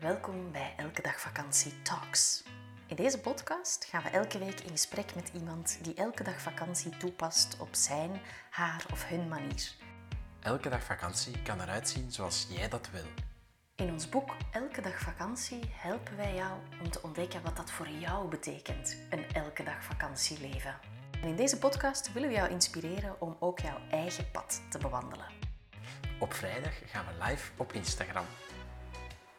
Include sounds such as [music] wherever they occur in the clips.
Welkom bij Elke Dag Vakantie Talks. In deze podcast gaan we elke week in gesprek met iemand die elke dag vakantie toepast op zijn, haar of hun manier. Elke dag vakantie kan eruit zien zoals jij dat wil. In ons boek Elke Dag Vakantie helpen wij jou om te ontdekken wat dat voor jou betekent, een elke dag vakantieleven. En in deze podcast willen we jou inspireren om ook jouw eigen pad te bewandelen. Op vrijdag gaan we live op Instagram.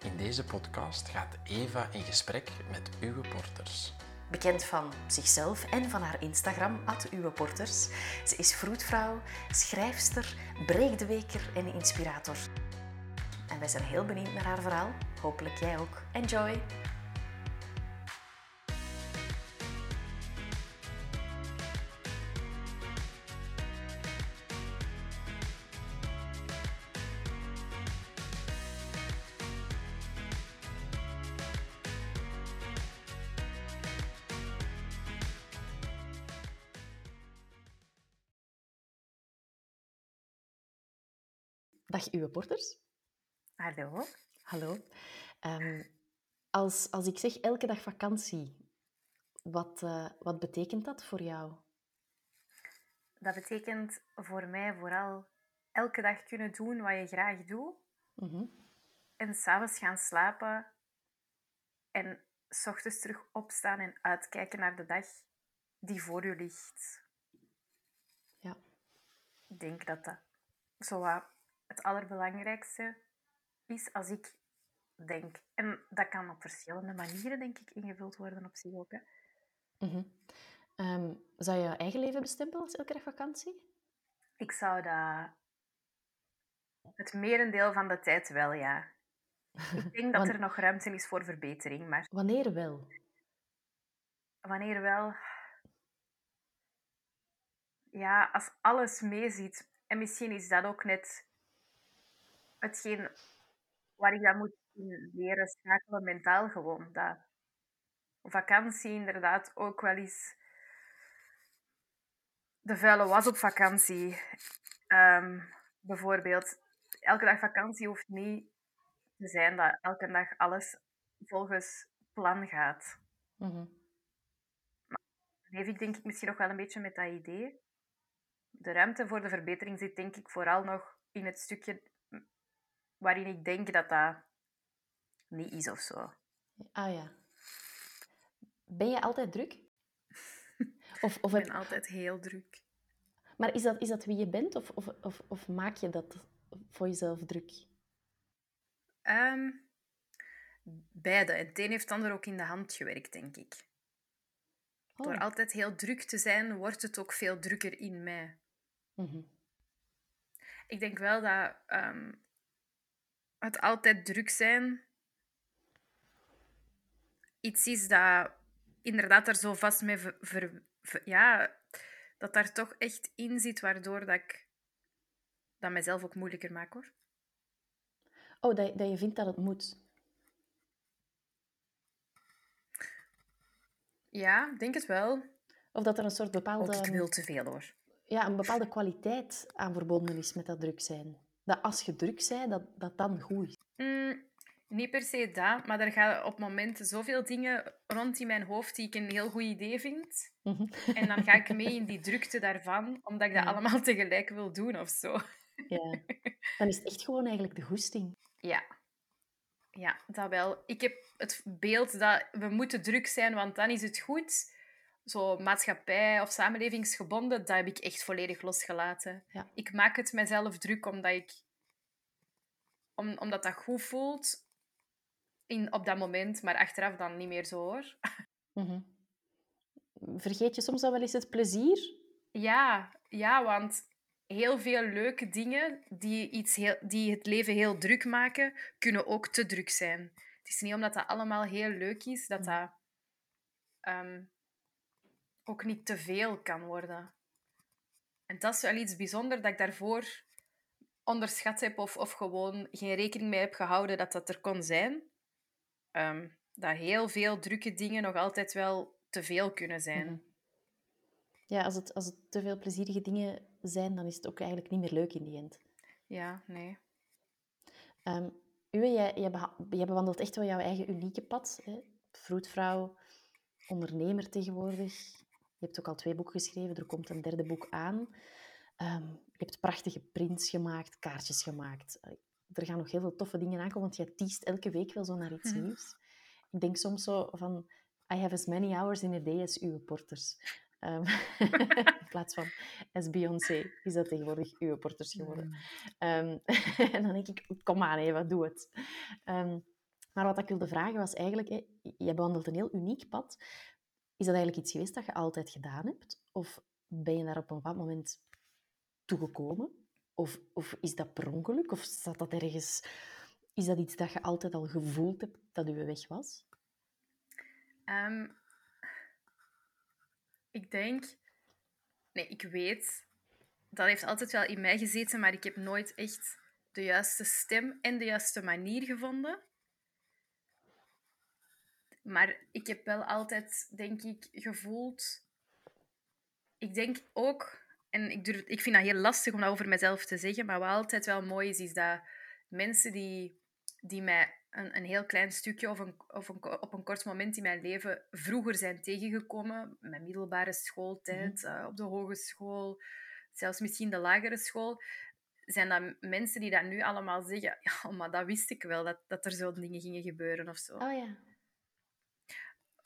In deze podcast gaat Eva in gesprek met uw porters. Bekend van zichzelf en van haar Instagram, @uweporters. Ze is vroedvrouw, schrijfster, breekdeweker en inspirator. En wij zijn heel benieuwd naar haar verhaal. Hopelijk jij ook. Enjoy! Dag uwe porters. Hallo. Hallo. Ehm, als, als ik zeg elke dag vakantie, wat, eh, wat betekent dat voor jou? Dat betekent voor mij vooral elke dag kunnen doen wat je graag doet. Mhm. En s'avonds gaan slapen. En s ochtends terug opstaan en uitkijken naar de dag die voor je ligt. Ja. Ik denk dat dat zo wat het allerbelangrijkste is als ik denk. En dat kan op verschillende manieren, denk ik, ingevuld worden op zich ook. Hè. Mhm. Ehm, zou je je eigen leven bestempelen als elke dag vakantie? Ik zou dat het merendeel van de tijd wel, ja. Ik [laughs] denk dat er nog ruimte is voor verbetering, maar Wanneer wel? wanneer wel... Ja, als alles meeziet. En misschien is dat ook net hetgeen waar ik dan moet leren schakelen mentaal gewoon. Dat vakantie inderdaad ook wel eens de vuile was op vakantie. Ehm, bijvoorbeeld, elke dag vakantie hoeft niet te zijn dat elke dag alles volgens plan gaat. Mhm. leef ik denk ik misschien nog wel een beetje met dat idee. De ruimte voor de verbetering zit denk ik vooral nog in het stukje waarin ik denk dat dat niet is of zo. Ah ja. Ben je altijd druk? [laughs] Of, of Ik ben altijd heel druk. maar is dat, is dat wie je bent of, of, of, of maak je dat voor jezelf druk? Ehm, beide. Het een heeft het ander ook in de hand gewerkt, denk ik. Oh. Door altijd heel druk te zijn, wordt het ook veel drukker in mij. Mhm. Ik denk wel dat ehm, het altijd druk zijn iets is dat inderdaad er zo vast mee ver, ver- ver- ja, dat daar toch echt in zit, waardoor dat ik dat mezelf ook moeilijker maak hoor. Oh, dat, dat je vindt dat het moet. Ja, ik denk het wel. Of dat er een soort bepaalde, Ook ik wil te veel hoor. ja, een bepaalde kwaliteit aan verbonden is met dat druk zijn. Dat als je druk bent, dat dat dan goed is. Mm, niet per se dat, maar er gaan op momenten zoveel dingen rond in mijn hoofd die ik een heel goed idee vind. Mhm. En dan ga ik mee in die drukte daarvan, omdat ik dat Ja. allemaal tegelijk wil doen of zo. Ja. Dan is het echt gewoon eigenlijk de goesting. Ja. Ja, dat wel. Ik heb het beeld dat we moeten druk zijn, want dan is het goed. Zo maatschappij of samenlevingsgebonden, dat heb ik echt volledig losgelaten. Ja. Ik maak het mezelf druk omdat ik... Om, omdat dat goed voelt in, op dat moment, maar achteraf dan niet meer zo hoor. Mhm. Vergeet je soms dan wel eens het plezier? Ja, ja, want heel veel leuke dingen die, iets heel, die het leven heel druk maken, kunnen ook te druk zijn. Het is niet omdat dat allemaal heel leuk is, dat dat ehm, ook niet te veel kan worden. En dat is wel iets bijzonders dat ik daarvoor onderschat heb of, of gewoon geen rekening mee heb gehouden dat dat er kon zijn. Ehm, dat heel veel drukke dingen nog altijd wel te veel kunnen zijn. Mhm. Ja, als het, als het te veel plezierige dingen zijn, dan is het ook eigenlijk niet meer leuk in die end. Ja, nee. Ehm, Uwe, jij, jij, bewandelt echt wel jouw eigen unieke pad. Hè? Vroedvrouw, ondernemer tegenwoordig. Je hebt ook al twee boeken geschreven, er komt een derde boek aan. Ehm, je hebt prachtige prints gemaakt, kaartjes gemaakt. Eh, Er gaan nog heel veel toffe dingen aankomen, want jij teast elke week wel zo naar iets Mhm. nieuws. Ik denk soms zo van, I have as many hours in a day as uw porters. Ehm, [laughs] in plaats van as Beyoncé is dat tegenwoordig uw porters geworden. Ehm, [laughs] en dan denk ik, kom aan Eva, doe het. Maar wat ik wilde vragen was eigenlijk, hè, jij bewandelt een heel uniek pad. Is dat eigenlijk iets geweest dat je altijd gedaan hebt? Of ben je daar op een bepaald moment toegekomen? Of, of is dat per ongeluk? Of zat dat ergens... Is dat iets dat je altijd al gevoeld hebt dat je weg was? Ehm, ik denk... Nee, ik weet... Dat heeft altijd wel in mij gezeten, maar ik heb nooit echt de juiste stem en de juiste manier gevonden. Maar ik heb wel altijd, denk ik, gevoeld... Ik denk ook... En ik, durf, ik vind dat heel lastig om dat over mezelf te zeggen, maar wat altijd wel mooi is, is dat mensen die, die mij een, een heel klein stukje of, een, of een, op een kort moment in mijn leven vroeger zijn tegengekomen, mijn middelbare schooltijd, eh, op de hogeschool, zelfs misschien de lagere school, zijn dat mensen die dat nu allemaal zeggen, [laughs] ja, maar dat wist ik wel, dat, dat er zo'n dingen gingen gebeuren of zo. Oh ja.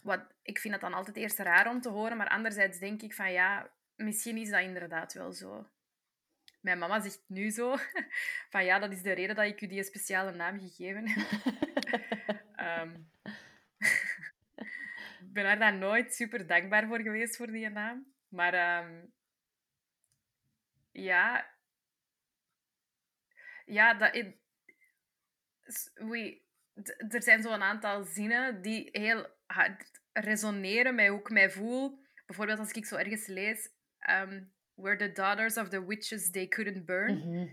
Wat, ik vind dat dan altijd eerst raar om te horen, maar anderzijds denk ik van ja, misschien is dat inderdaad wel zo. Mijn mama zegt nu zo [laughs] van ja, dat is de reden dat ik u die speciale naam gegeven heb. [laughs] Ehm, [laughs] ik ben haar daar nooit super dankbaar voor geweest voor die naam. Maar ehm, ja, ja, dat, we, er zijn zo'n aantal zinnen die heel resoneren met hoe ik mij voel. Bijvoorbeeld als ik zo ergens lees... ehm, We're the daughters of the witches they couldn't burn. Mhm.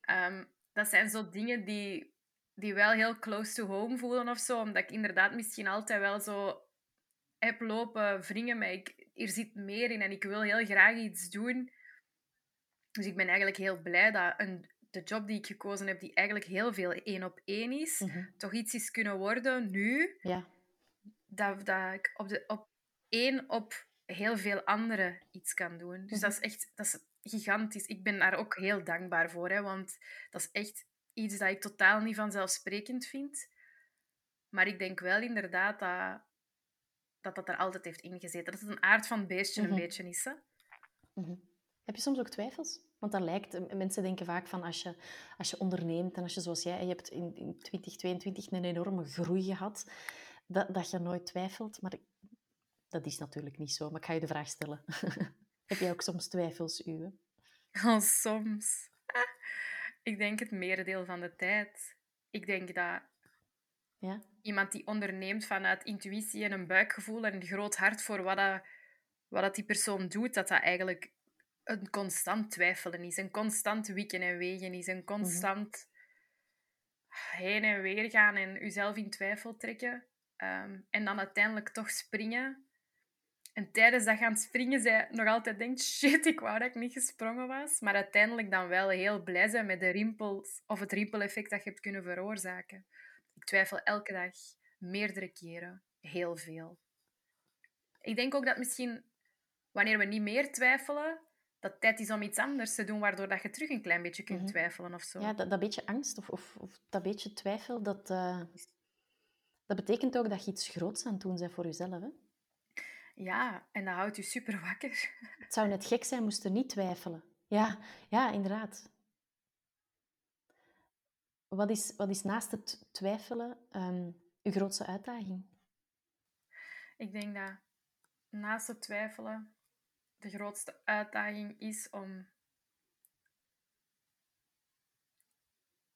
Ehm, dat zijn zo dingen die, die wel heel close to home voelen of zo. Omdat ik inderdaad misschien altijd wel zo heb lopen wringen. Maar ik, er zit meer in en ik wil heel graag iets doen. Dus ik ben eigenlijk heel blij dat een, de job die ik gekozen heb, die eigenlijk heel veel één op één is, Mhm. toch iets is kunnen worden nu. Ja. Dat, dat ik op, de, op één op heel veel anderen iets kan doen. Dus dat is echt dat is gigantisch. Ik ben daar ook heel dankbaar voor, hè, want dat is echt iets dat ik totaal niet vanzelfsprekend vind. Maar ik denk wel inderdaad dat dat, dat er altijd heeft ingezeten. Dat het een aard van beestje Mhm. een beetje is. Hè? Mhm. Heb je soms ook twijfels? Want dat lijkt, mensen denken vaak van als je, als je onderneemt en als je zoals jij, je hebt in, in 2022 een enorme groei gehad, dat, dat je nooit twijfelt. Maar ik- dat is natuurlijk niet zo. Maar ik ga je de vraag stellen. [laughs] Heb jij ook soms twijfels, Uwe? [laughs] Oh, soms. Ik denk het merendeel van de tijd. Ik denk dat Ja? iemand die onderneemt vanuit intuïtie en een buikgevoel en een groot hart voor wat, dat, wat dat die persoon doet, dat dat eigenlijk een constant twijfelen is. Een constant wikken en wegen is. Een constant heen en weer gaan en jezelf in twijfel trekken. Ehm, en dan uiteindelijk toch springen. En tijdens dat gaan springen, zij nog altijd denkt, shit, ik wou dat ik niet gesprongen was. Maar uiteindelijk dan wel heel blij zijn met de rimpels of het rimpeleffect dat je hebt kunnen veroorzaken. Ik twijfel elke dag, meerdere keren, heel veel. Ik denk ook dat misschien, wanneer we niet meer twijfelen, dat het tijd is om iets anders te doen, waardoor dat je terug een klein beetje kunt Mhm. twijfelen of zo. Ja, dat, dat beetje angst of, of, of dat beetje twijfel, dat, eh, dat betekent ook dat je iets groots aan het doen bent voor jezelf. Hè? Ja, en dat houdt je super wakker. [laughs] Het zou net gek zijn moest er niet twijfelen. Ja, ja inderdaad. Wat is, wat is naast het twijfelen ehm uw grootste uitdaging? Ik denk dat naast het twijfelen de grootste uitdaging is om,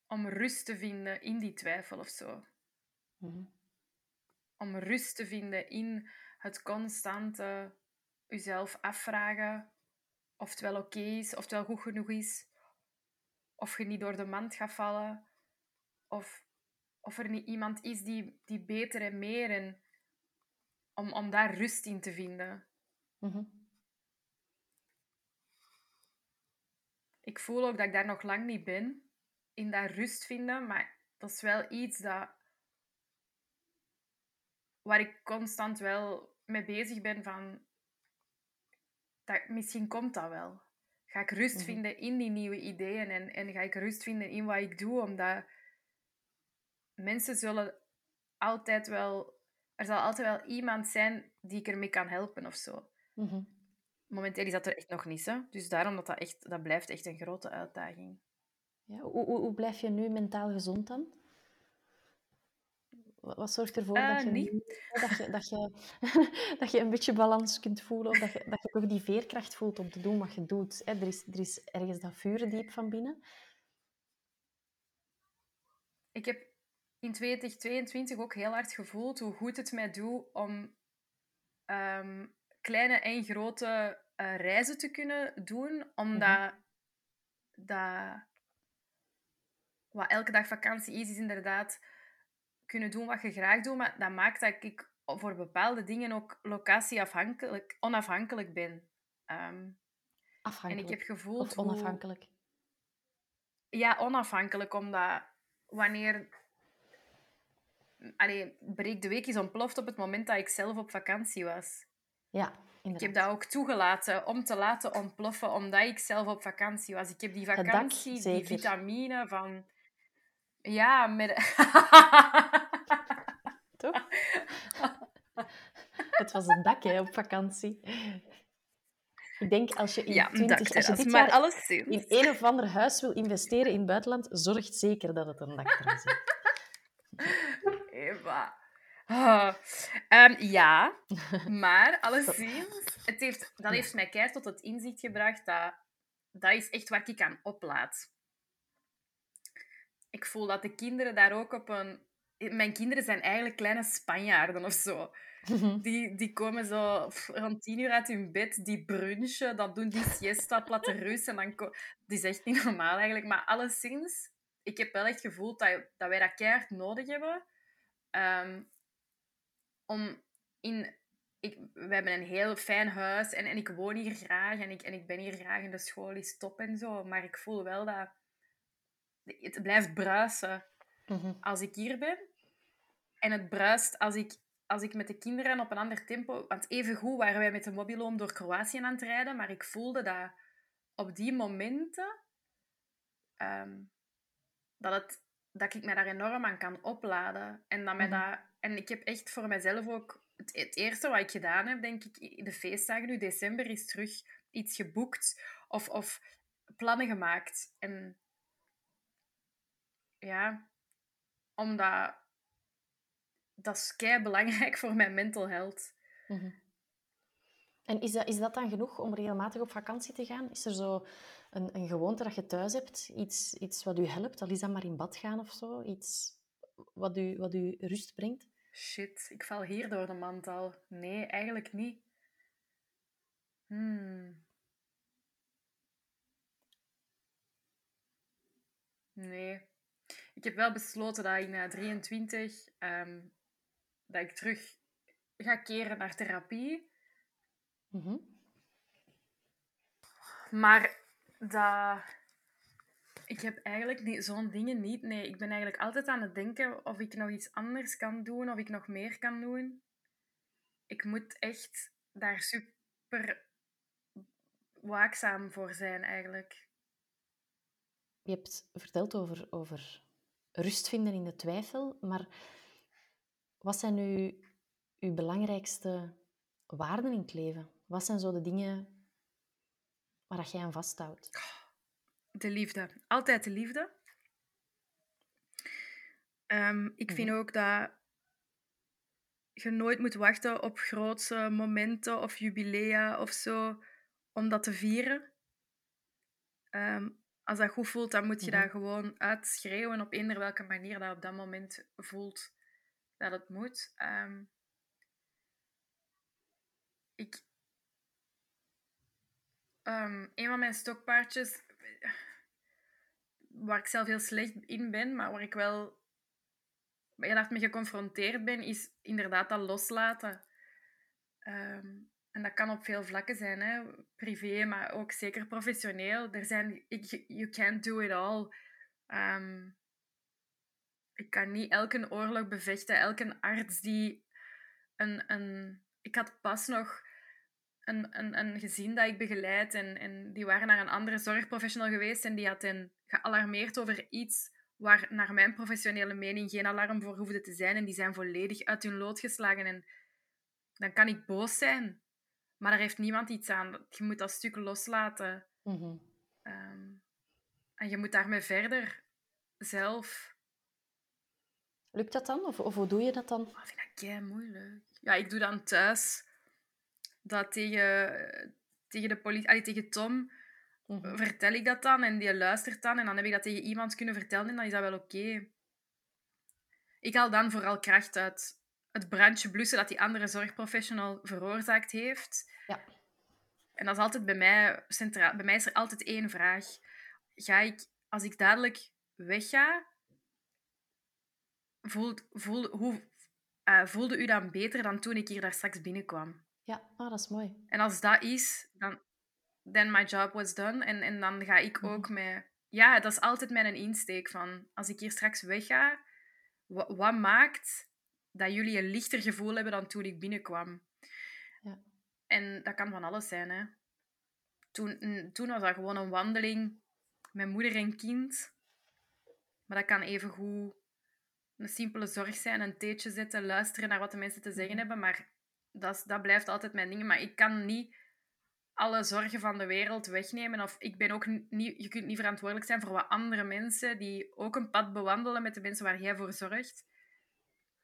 om rust te vinden in die twijfel of zo. Mhm. Om rust te vinden in het constante jezelf afvragen of het wel oké is, of het wel goed genoeg is, of je niet door de mand gaat vallen, of, of er niet iemand is die, die beter en meer en om, om daar rust in te vinden. Mhm. Ik voel ook dat ik daar nog lang niet ben, in dat rust vinden, maar dat is wel iets dat, waar ik constant wel mee bezig ben van, dat, misschien komt dat wel. Ga ik rust Mhm. vinden in die nieuwe ideeën en, en ga ik rust vinden in wat ik doe, omdat mensen zullen altijd wel, er zal altijd wel iemand zijn die ik ermee kan helpen of zo. Mhm. Momenteel is dat er echt nog niet, hè? dus daarom dat dat echt, dat blijft echt een grote uitdaging. Ja, hoe, hoe, hoe blijf je nu mentaal gezond dan? Wat, zorgt ervoor Eh, dat, je, niet. dat, je, dat, je, [laughs] dat je een beetje balans kunt voelen? Of dat je, dat je toch die veerkracht voelt om te doen wat je doet? Hè? Er, is, er is ergens dat vuur diep van binnen. Ik heb in 2022 ook heel hard gevoeld hoe goed het mij doet om ehm, kleine en grote eh, reizen te kunnen doen, omdat dat, wat elke dag vakantie is, is inderdaad kunnen doen wat je graag doet, maar dat maakt dat ik voor bepaalde dingen ook locatieafhankelijk, onafhankelijk ben. Ehm, en Afhankelijk. ik heb gevoeld of hoe- onafhankelijk. Ja, onafhankelijk, omdat wanneer... Allee, breek de week is ontploft op het moment dat ik zelf op vakantie was. Ja, Ik inderdaad. heb dat ook toegelaten om te laten ontploffen, omdat ik zelf op vakantie was. Ik heb die dak, vakantie, die vitamine van... Ja, met... [laughs] Toch? [laughs] het was een dak hè, op vakantie. Ik denk als je in ja, een 20, als je dit maar jaar alleszins. in een of ander huis wil investeren in het buitenland, zorgt zeker dat het een dakterras is. Eva. Ah. Ehm, ja, maar alleszins, [laughs] het heeft, dat heeft mij keihard tot het inzicht gebracht dat dat is echt wat ik aan oplaad. Ik voel dat de kinderen daar ook op een... Mijn kinderen zijn eigenlijk kleine Spanjaarden of zo. Die, die komen zo rond tien uur uit hun bed, die brunchen, dan doen die siesta, [laughs] platte rust. En dan ko- is echt niet normaal eigenlijk. Maar alleszins, ik heb wel echt gevoeld dat, dat wij dat keihard nodig hebben. Ehm, om in... Ik, we hebben een heel fijn huis en, en ik woon hier graag en ik, en ik ben hier graag en de school is top en zo. Maar ik voel wel dat het blijft bruisen Mhm. als ik hier ben. En het bruist als ik, als ik met de kinderen op een ander tempo... Want evengoed waren wij met de mobiloom door Kroatië aan het rijden, maar ik voelde dat op die momenten... ehm, dat, het, dat ik me daar enorm aan kan opladen. En, dat mij Mhm. dat, en ik heb echt voor mezelf ook... Het, het eerste wat ik gedaan heb, denk ik, in de feestdagen nu, december, is terug iets geboekt of, of plannen gemaakt. En ja, omdat dat is kei belangrijk [laughs] voor mijn mental health. Mhm. En is dat, is dat dan genoeg om regelmatig op vakantie te gaan? Is er zo een, een gewoonte dat je thuis hebt? Iets, iets wat u helpt? Al is dat maar in bad gaan of zo? Iets wat u, wat u rust brengt? Shit, ik val hier door de mand al. Nee, eigenlijk niet. Hmm. Nee. Ik heb wel besloten dat ik na 23 ehm, dat ik terug ga keren naar therapie. Mhm. Maar dat... Ik heb eigenlijk niet, zo'n dingen niet. Nee, ik ben eigenlijk altijd aan het denken of ik nog iets anders kan doen, of ik nog meer kan doen. Ik moet echt daar super waakzaam voor zijn, eigenlijk. Je hebt verteld over, over rust vinden in de twijfel, maar wat zijn nu uw belangrijkste waarden in het leven? Wat zijn zo de dingen waar dat jij aan vasthoudt? De liefde. Altijd de liefde. Ehm, ik vind ook dat je nooit moet wachten op grootse momenten of jubilea of zo om dat te vieren. Ehm, als dat goed voelt, dan moet je Mhm. dat gewoon uitschreeuwen op eender welke manier dat op dat moment voelt dat het moet. Ehm, ik, Ehm, een van mijn stokpaardjes, waar ik zelf heel slecht in ben, maar waar ik wel heel hard mee geconfronteerd ben, is inderdaad dat loslaten. Ehm, en dat kan op veel vlakken zijn, hè? privé, maar ook zeker professioneel. Er zijn, ik, you can't do it all. Ehm, ik kan niet elke oorlog bevechten, elke arts die een... een ik had pas nog een, een, een gezin dat ik begeleid en, en die waren naar een andere zorgprofessional geweest en die had hen gealarmeerd over iets waar naar mijn professionele mening geen alarm voor hoefde te zijn en die zijn volledig uit hun lood geslagen en dan kan ik boos zijn. Maar daar heeft niemand iets aan. Je moet dat stuk loslaten. Mhm. Ehm, en je moet daarmee verder zelf. Lukt dat dan? Of, of hoe doe je dat dan? Oh, ik vind dat kei moeilijk. Ja, ik doe dan thuis dat tegen, tegen de politie, allee, tegen Tom, Mhm. vertel ik dat dan en die luistert dan en dan heb ik dat tegen iemand kunnen vertellen en dan is dat wel oké. Ik haal dan vooral kracht uit het brandje blussen dat die andere zorgprofessional veroorzaakt heeft. Ja. En dat is altijd bij mij centraal. Bij mij is er altijd één vraag. Ga ik, als ik dadelijk wegga, voelt, voel, hoe, eh, voelde u dan beter dan toen ik hier daar straks binnenkwam? Ja, ah, dat is mooi. En als dat is, dan then my job was done. En, en dan ga ik ook met... Ja, dat is altijd mijn insteek van... Als ik hier straks wegga, wa- wat maakt dat jullie een lichter gevoel hebben dan toen ik binnenkwam? Ja. En dat kan van alles zijn, hè. Toen, mm, toen was dat gewoon een wandeling met moeder en kind. Maar dat kan evengoed een simpele zorg zijn, een theetje zetten, luisteren naar wat de mensen te zeggen hebben. Maar dat, dat blijft altijd mijn ding. Maar ik kan niet alle zorgen van de wereld wegnemen. Of ik ben ook niet, je kunt niet verantwoordelijk zijn voor wat andere mensen die ook een pad bewandelen met de mensen waar jij voor zorgt.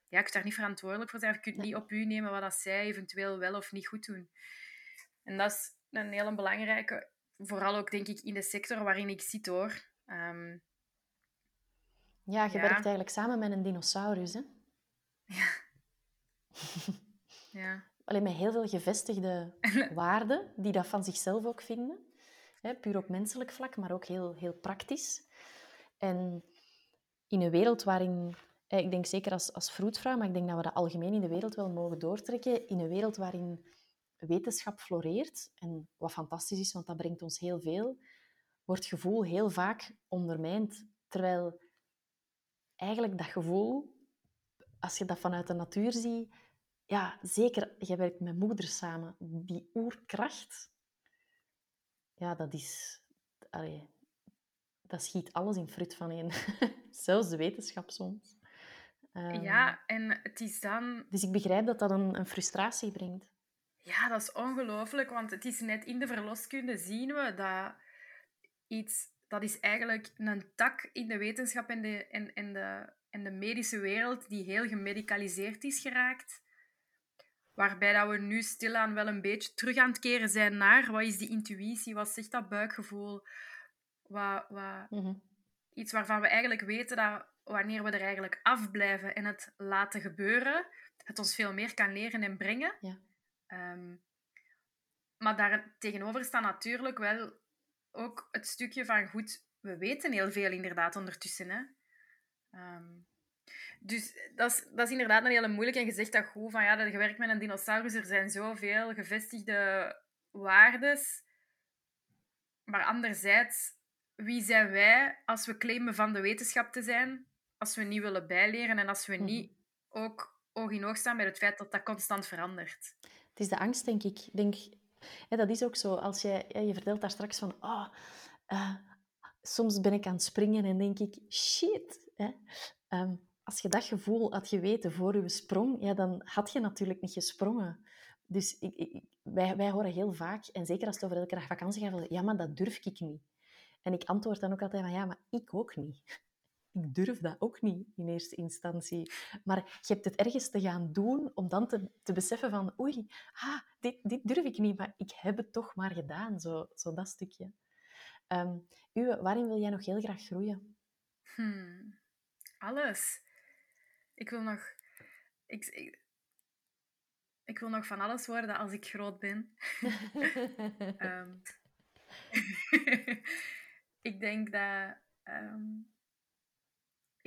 Ja, je kunt daar niet verantwoordelijk voor zijn. Je kunt niet op u nemen wat dat zij eventueel wel of niet goed doen. En dat is een hele belangrijke, vooral ook denk ik in de sector waarin ik zit hoor. Ehm, Ja, je Ja. werkt eigenlijk samen met een dinosaurus, hè? ja. [laughs] Alleen met heel veel gevestigde [laughs] waarden, die dat van zichzelf ook vinden. Hè, puur op menselijk vlak, maar ook heel, heel praktisch. En in een wereld waarin, eh, ik denk zeker als, als vroedvrouw, maar ik denk dat we dat algemeen in de wereld wel mogen doortrekken, in een wereld waarin wetenschap floreert, en wat fantastisch is, want dat brengt ons heel veel, wordt gevoel heel vaak ondermijnd. Terwijl eigenlijk dat gevoel, als je dat vanuit de natuur ziet, ja, zeker, je werkt met moeders samen. Die oerkracht, ja, dat is... Dat schiet alles in fruit van één. [laughs] Zelfs de wetenschap soms. Ehm, ja, en het is dan Dus ik begrijp dat dat een, een frustratie brengt. Ja, dat is ongelooflijk, want het is net in de verloskunde zien we dat iets, dat is eigenlijk een tak in de wetenschap en de, en, en de, en de medische wereld die heel gemedicaliseerd is geraakt. Waarbij dat we nu stilaan wel een beetje terug aan het keren zijn naar wat is die intuïtie, wat zegt dat buikgevoel, wat, wat, Mhm. iets waarvan we eigenlijk weten dat wanneer we er eigenlijk afblijven en het laten gebeuren, het ons veel meer kan leren en brengen. Ja. Ehm, maar daar tegenover staat natuurlijk wel ook het stukje van goed, we weten heel veel inderdaad ondertussen. Hè? Ehm, dus dat is, dat is inderdaad een hele moeilijke. En je zegt dat goed, van ja, dat je werkt met een dinosaurus, er zijn zoveel gevestigde waardes. Maar anderzijds, wie zijn wij als we claimen van de wetenschap te zijn, als we niet willen bijleren en als we Mhm. niet ook oog in oog staan met het feit dat dat constant verandert. Het is de angst, denk ik. Denk, hè, dat is ook zo. Als jij, je vertelt daar straks van... Oh, soms ben ik aan het springen en denk ik... Shit. Hè. Ehm, als je dat gevoel had geweten voor je sprong, ja, dan had je natuurlijk niet gesprongen. Dus ik, ik, wij, wij horen heel vaak, en zeker als het over elke dag vakantie gaat, van, ja, maar dat durf ik niet. En ik antwoord dan ook altijd van, ja, maar ik ook niet. Ik durf dat ook niet in eerste instantie. Maar je hebt het ergens te gaan doen om dan te, te beseffen van oei, ah, dit, dit durf ik niet, maar ik heb het toch maar gedaan. Zo, zo dat stukje. Ehm Uwe, waarin wil jij nog heel graag groeien? Hmm. Alles. Ik wil nog... Ik, ik, ik wil nog van alles worden als ik groot ben. [laughs] Ehm, [laughs] ik denk dat... ehm,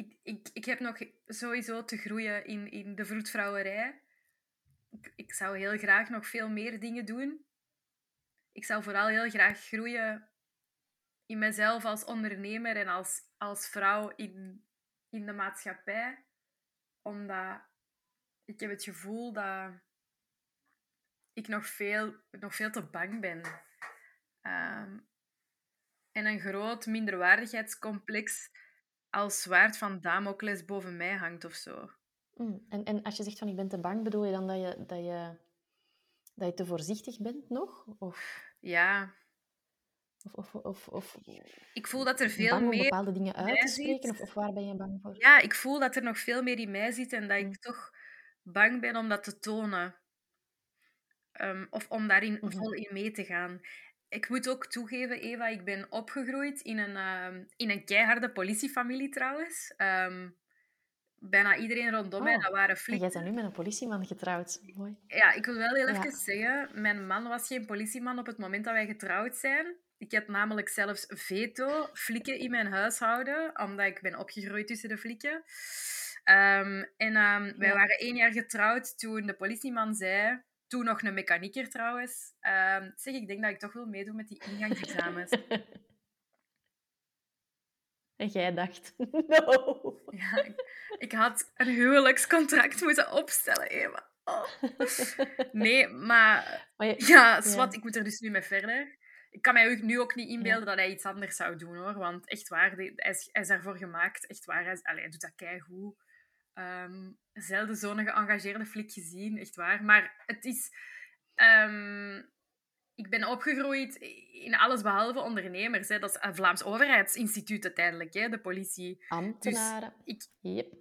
ik, ik, ik heb nog sowieso te groeien in, in de vroedvrouwerij. Ik, ik zou heel graag nog veel meer dingen doen. Ik zou vooral heel graag groeien in mezelf als ondernemer en als, als vrouw in, in de maatschappij, omdat ik heb het gevoel dat ik nog veel, nog veel te bang ben. Ehm, en een groot minderwaardigheidscomplex als zwaard van Damocles boven mij hangt of zo. Mm, En, en als je zegt van ik ben te bang, bedoel je dan dat je, dat je, dat je te voorzichtig bent nog? Of, Ja, of, of, of, of ik voel dat er veel bang om meer... bepaalde dingen uit te spreken? Of, of waar ben je bang voor? Ja, ik voel dat er nog veel meer in mij zit en dat Mm. ik toch bang ben om dat te tonen. Ehm, of om daarin Mhm. vol in mee te gaan. Ik moet ook toegeven, Eva, ik ben opgegroeid in een, ehm, in een keiharde politiefamilie trouwens. Ehm, bijna iedereen rondom mij, Oh, dat waren En flikken. jij bent nu met een politieman getrouwd. Mooi. Ja, ik wil wel heel Ja. even zeggen, mijn man was geen politieman op het moment dat wij getrouwd zijn. Ik had namelijk zelfs veto, flikken in mijn huishouden, omdat ik ben opgegroeid tussen de flikken. Ehm, en wij Ja. waren één jaar getrouwd toen de politieman zei, toen nog een mechanieker trouwens, ehm, zeg, ik denk dat ik toch wil meedoen met die ingangsexamens. [laughs] En jij dacht, [laughs] no. ja, ik, ik had een huwelijkscontract moeten opstellen, Eva. Oh. Nee, maar Maar je- Ja, zwart, ik moet er dus nu mee verder. Ik kan mij nu ook niet inbeelden dat hij iets anders zou doen, hoor. Want echt waar, hij is, hij is daarvoor gemaakt. Echt waar, hij, allee, hij doet dat keigoed. Ehm zelden zo'n geëngageerde flik gezien, echt waar. Maar het is... ehm, ik ben opgegroeid in alles behalve ondernemers. Hè. Dat is een Vlaams overheidsinstituut uiteindelijk, hè, de politie. Ambtenaren. Ik, Yep.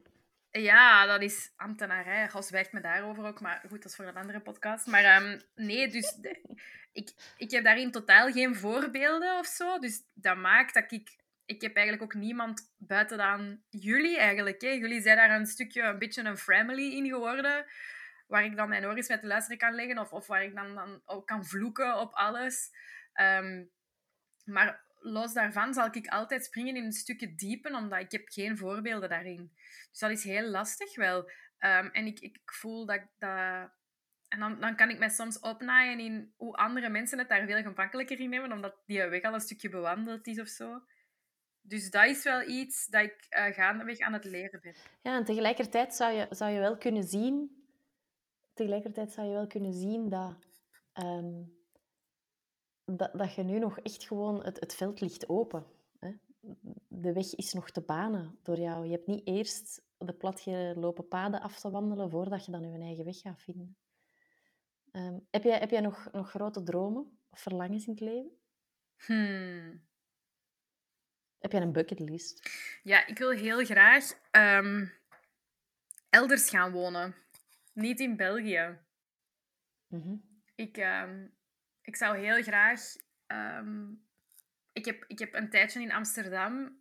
ja, dat is ambtenarij. Ros wijgt me daarover ook, maar goed, dat is voor een andere podcast. Maar ehm, nee, dus de- ik, ik heb daarin totaal geen voorbeelden of zo. Dus dat maakt dat ik... Ik heb eigenlijk ook niemand buiten dan jullie eigenlijk. Hè. Jullie zijn daar een stukje, een beetje een family in geworden. Waar ik dan mijn oren met te luisteren kan leggen. Of, of waar ik dan, dan ook kan vloeken op alles. Ehm, maar los daarvan zal ik altijd springen in een stukje diepen, omdat ik heb geen voorbeelden daarin. Dus dat is heel lastig wel. Ehm, en ik, ik voel dat... dat en dan, dan kan ik mij soms opnaaien in hoe andere mensen het daar veel gemakkelijker in hebben, omdat die weg al een stukje bewandeld is of zo. Dus dat is wel iets dat ik eh, gaandeweg aan het leren ben. Ja, en tegelijkertijd zou je, zou je wel kunnen zien... Tegelijkertijd zou je wel kunnen zien dat... ehm, dat, dat je nu nog echt gewoon... Het, het veld ligt open. Hè? De weg is nog te banen door jou. Je hebt niet eerst de platgelopen paden af te wandelen voordat je dan je eigen weg gaat vinden. Ehm, heb jij, heb jij nog, nog grote dromen of verlangens in het leven? Hmm. Heb jij een bucketlist? Ja, ik wil heel graag ehm, elders gaan wonen. Niet in België. Mhm. Ik, ehm, ik zou heel graag. ehm, ik, heb, ik heb een tijdje in Amsterdam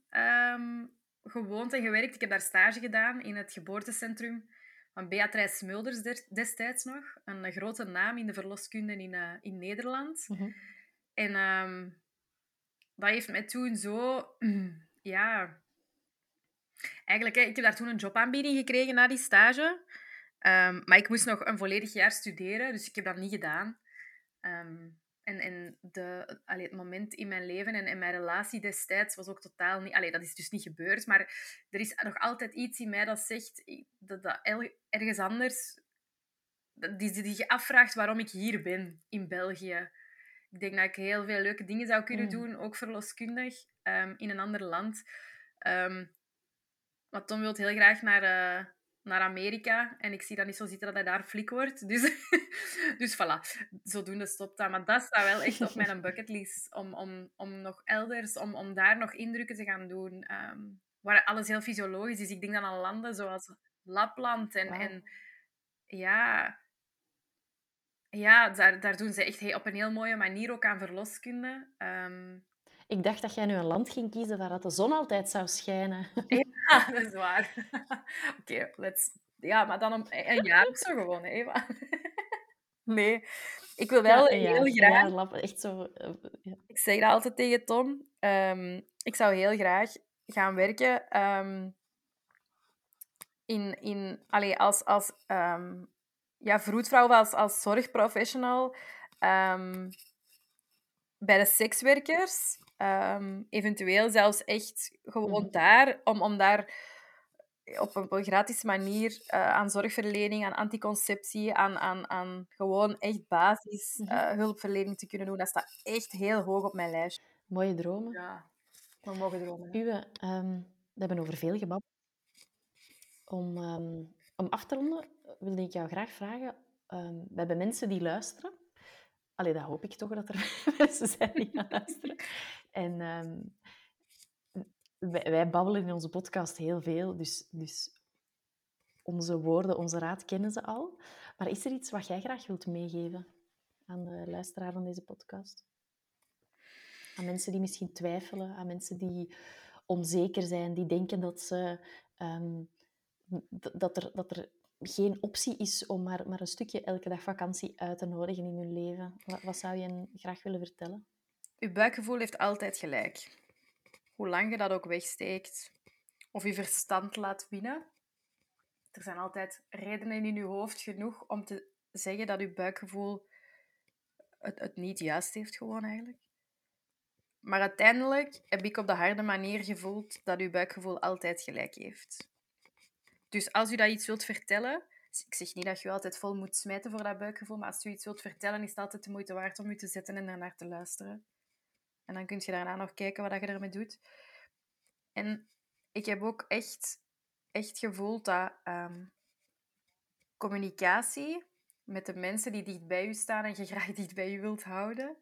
gewoond en gewerkt. Ik heb daar stage gedaan in het geboortecentrum van Beatrice Smulders der- destijds nog. Een grote naam in de verloskunde in, eh, in Nederland. Mhm. En dat heeft mij toen zo... Ja... Eigenlijk, ik heb daar toen een jobaanbieding gekregen na die stage. Ehm, maar ik moest nog een volledig jaar studeren, dus ik heb dat niet gedaan. Ehm, en en de, allee, het moment in mijn leven en, en mijn relatie destijds was ook totaal niet... Allee, dat is dus niet gebeurd, maar er is nog altijd iets in mij dat zegt dat, dat ergens anders... Die, die je afvraagt waarom ik hier ben, in België. Ik denk dat ik heel veel leuke dingen zou kunnen Mm. doen, ook verloskundig, ehm, in een ander land. Ehm maar Tom wil heel graag naar, eh, naar Amerika. En ik zie dat niet zo zitten dat hij daar flik wordt. Dus, [laughs] dus voilà, zodoende stopt dat. Maar dat staat wel echt op mijn [laughs] bucketlist. Om, om, om nog elders, om, om daar nog indrukken te gaan doen. ehm, waar alles heel fysiologisch is. Ik denk dan aan landen zoals Lapland. En, en ja, ja daar, daar doen ze echt he- op een heel mooie manier ook aan verloskunde. Ehm, Ik dacht dat jij nu een land ging kiezen waar dat de zon altijd zou schijnen. [laughs] Ja, dat is waar. [laughs] Oké, let's... Ja, maar dan een, een jaar of zo gewoon, hè, Eva. [laughs] Nee, ik wil wel Ja, een jaar, heel graag... echt zo... eh, ja. Ik zeg dat altijd tegen Tom. ehm, ik zou heel graag gaan werken ehm, in, in, allee, als, als ja, vroedvrouw als, als zorgprofessional ehm, bij de sekswerkers. Ehm, eventueel zelfs echt gewoon Mhm. daar, om, om daar op een, op een gratis manier eh, aan zorgverlening, aan anticonceptie, aan, aan, aan gewoon echt basis Mhm. eh, hulpverlening te kunnen doen. Dat staat echt heel hoog op mijn lijst. Mooie dromen. Ja, we mogen dromen. Uwe, ehm, we hebben over veel gebabbeld. Om, om af te ronden wilde ik jou graag vragen. ehm, we hebben mensen die luisteren. Allee, dat hoop ik toch dat er [laughs] mensen zijn die luisteren. En ehm, wij, babbelen in onze podcast heel veel, dus, dus onze woorden, onze raad kennen ze al. Maar is er iets wat jij graag wilt meegeven aan de luisteraar van deze podcast? Aan mensen die misschien twijfelen, aan mensen die onzeker zijn, die denken dat, ze, ehm, dat, er, dat er geen optie is om maar, maar een stukje elke dag vakantie uit te nodigen in hun leven. Wat, zou je graag willen vertellen? Je buikgevoel heeft altijd gelijk. Hoe lang je dat ook wegsteekt, of je verstand laat winnen. Er zijn altijd redenen in je hoofd genoeg om te zeggen dat je buikgevoel het, het niet juist heeft, gewoon eigenlijk. Maar uiteindelijk heb ik op de harde manier gevoeld dat uw buikgevoel altijd gelijk heeft. Dus als u dat iets wilt vertellen, ik zeg niet dat je altijd vol moet smijten voor dat buikgevoel, maar als u iets wilt vertellen, is het altijd de moeite waard om u te zetten en ernaar te luisteren. En dan kun je daarna nog kijken wat je ermee doet. En ik heb ook echt, echt gevoeld dat ehm, communicatie met de mensen die dicht bij u staan en je graag [laughs] dicht bij u wilt houden,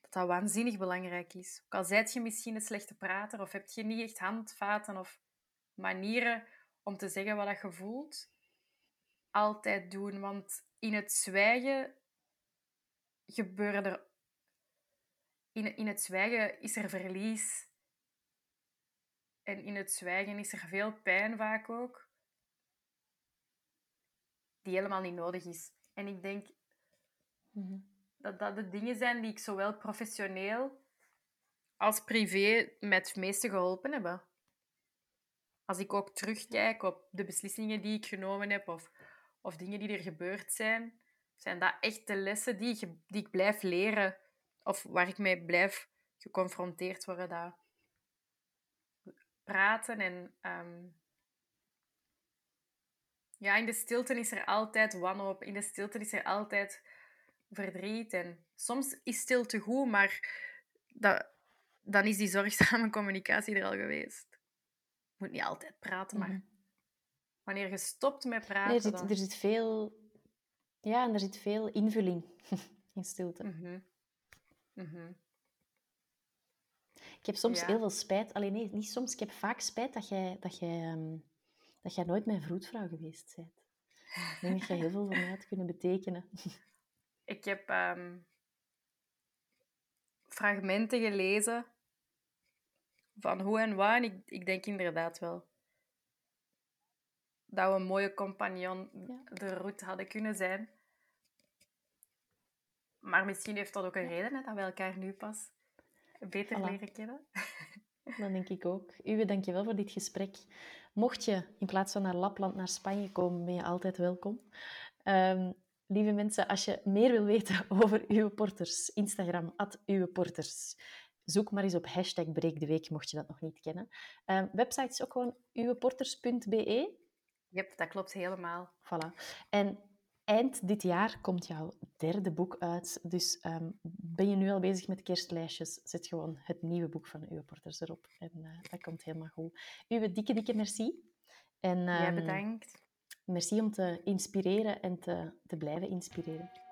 dat dat waanzinnig belangrijk is. Ook al zijt je misschien een slechte prater of heb je niet echt handvaten of manieren om te zeggen wat dat je voelt, altijd doen. Want in het zwijgen gebeuren er... In, in het zwijgen is er verlies. En in het zwijgen is er veel pijn vaak ook. Die helemaal niet nodig is. En ik denk dat dat de dingen zijn die ik zowel professioneel als privé met het meeste geholpen hebben. Als ik ook terugkijk op de beslissingen die ik genomen heb of, of dingen die er gebeurd zijn, zijn dat echt de lessen die ik, die ik blijf leren of waar ik mee blijf geconfronteerd worden. Dat praten en ehm, ja, in de stilte is er altijd wanhoop. In de stilte is er altijd verdriet. En soms is stilte goed, maar dat, dan is die zorgzame [laughs] communicatie er al geweest. Je moet niet altijd praten, maar Mhm. wanneer je stopt met praten... Nee, er, zit, dan... er zit veel... Ja, en er zit veel invulling [laughs] in stilte. Mhm. Mhm. Ik heb soms Ja. heel veel spijt. Alleen nee, niet soms. Ik heb vaak spijt dat jij, dat jij, ehm, dat jij nooit mijn vroedvrouw geweest bent. Ik denk dat jij heel veel voor mij had kunnen betekenen. [laughs] Ik heb ehm, fragmenten gelezen van hoe en wat. En ik, ik denk inderdaad wel dat we een mooie compagnon Ja. de route hadden kunnen zijn. Maar misschien heeft dat ook een reden hè, dat we elkaar nu pas beter Voilà. leren kennen. [laughs] Dat denk ik ook. Uwe, dank je wel voor dit gesprek. Mocht je in plaats van naar Lapland naar Spanje komen, ben je altijd welkom. Ehm, lieve mensen, als je meer wil weten [laughs] over uw porters, Instagram, at uw porters. Zoek maar eens op hashtag Breek de Week, mocht je dat nog niet kennen. Ehm, website is ook gewoon uwporters.be. Yep, dat klopt helemaal. Voilà. En eind dit jaar komt jouw derde boek uit. Dus ehm, ben je nu al bezig met kerstlijstjes, zet gewoon het nieuwe boek van uw porters erop. En eh, dat komt helemaal goed. Uwe dikke, dikke merci. En Jij ehm, bedankt. merci om te inspireren en te, te blijven inspireren.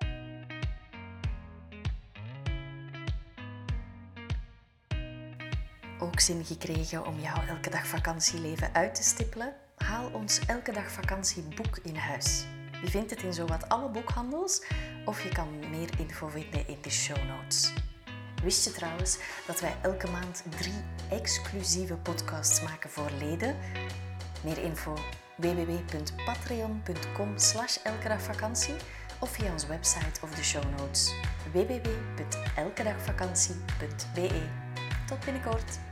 Ook zin gekregen om jouw elke dag vakantieleven uit te stippelen? Haal ons elke dag vakantieboek in huis. Je vindt het in zowat alle boekhandels of je kan meer info vinden in de show notes. Wist je trouwens dat wij elke maand drie exclusieve podcasts maken voor leden? Meer info www.patreon.com slash elkedagvakantie of via onze website of de show notes www.elkedagvakantie.be. Tot binnenkort!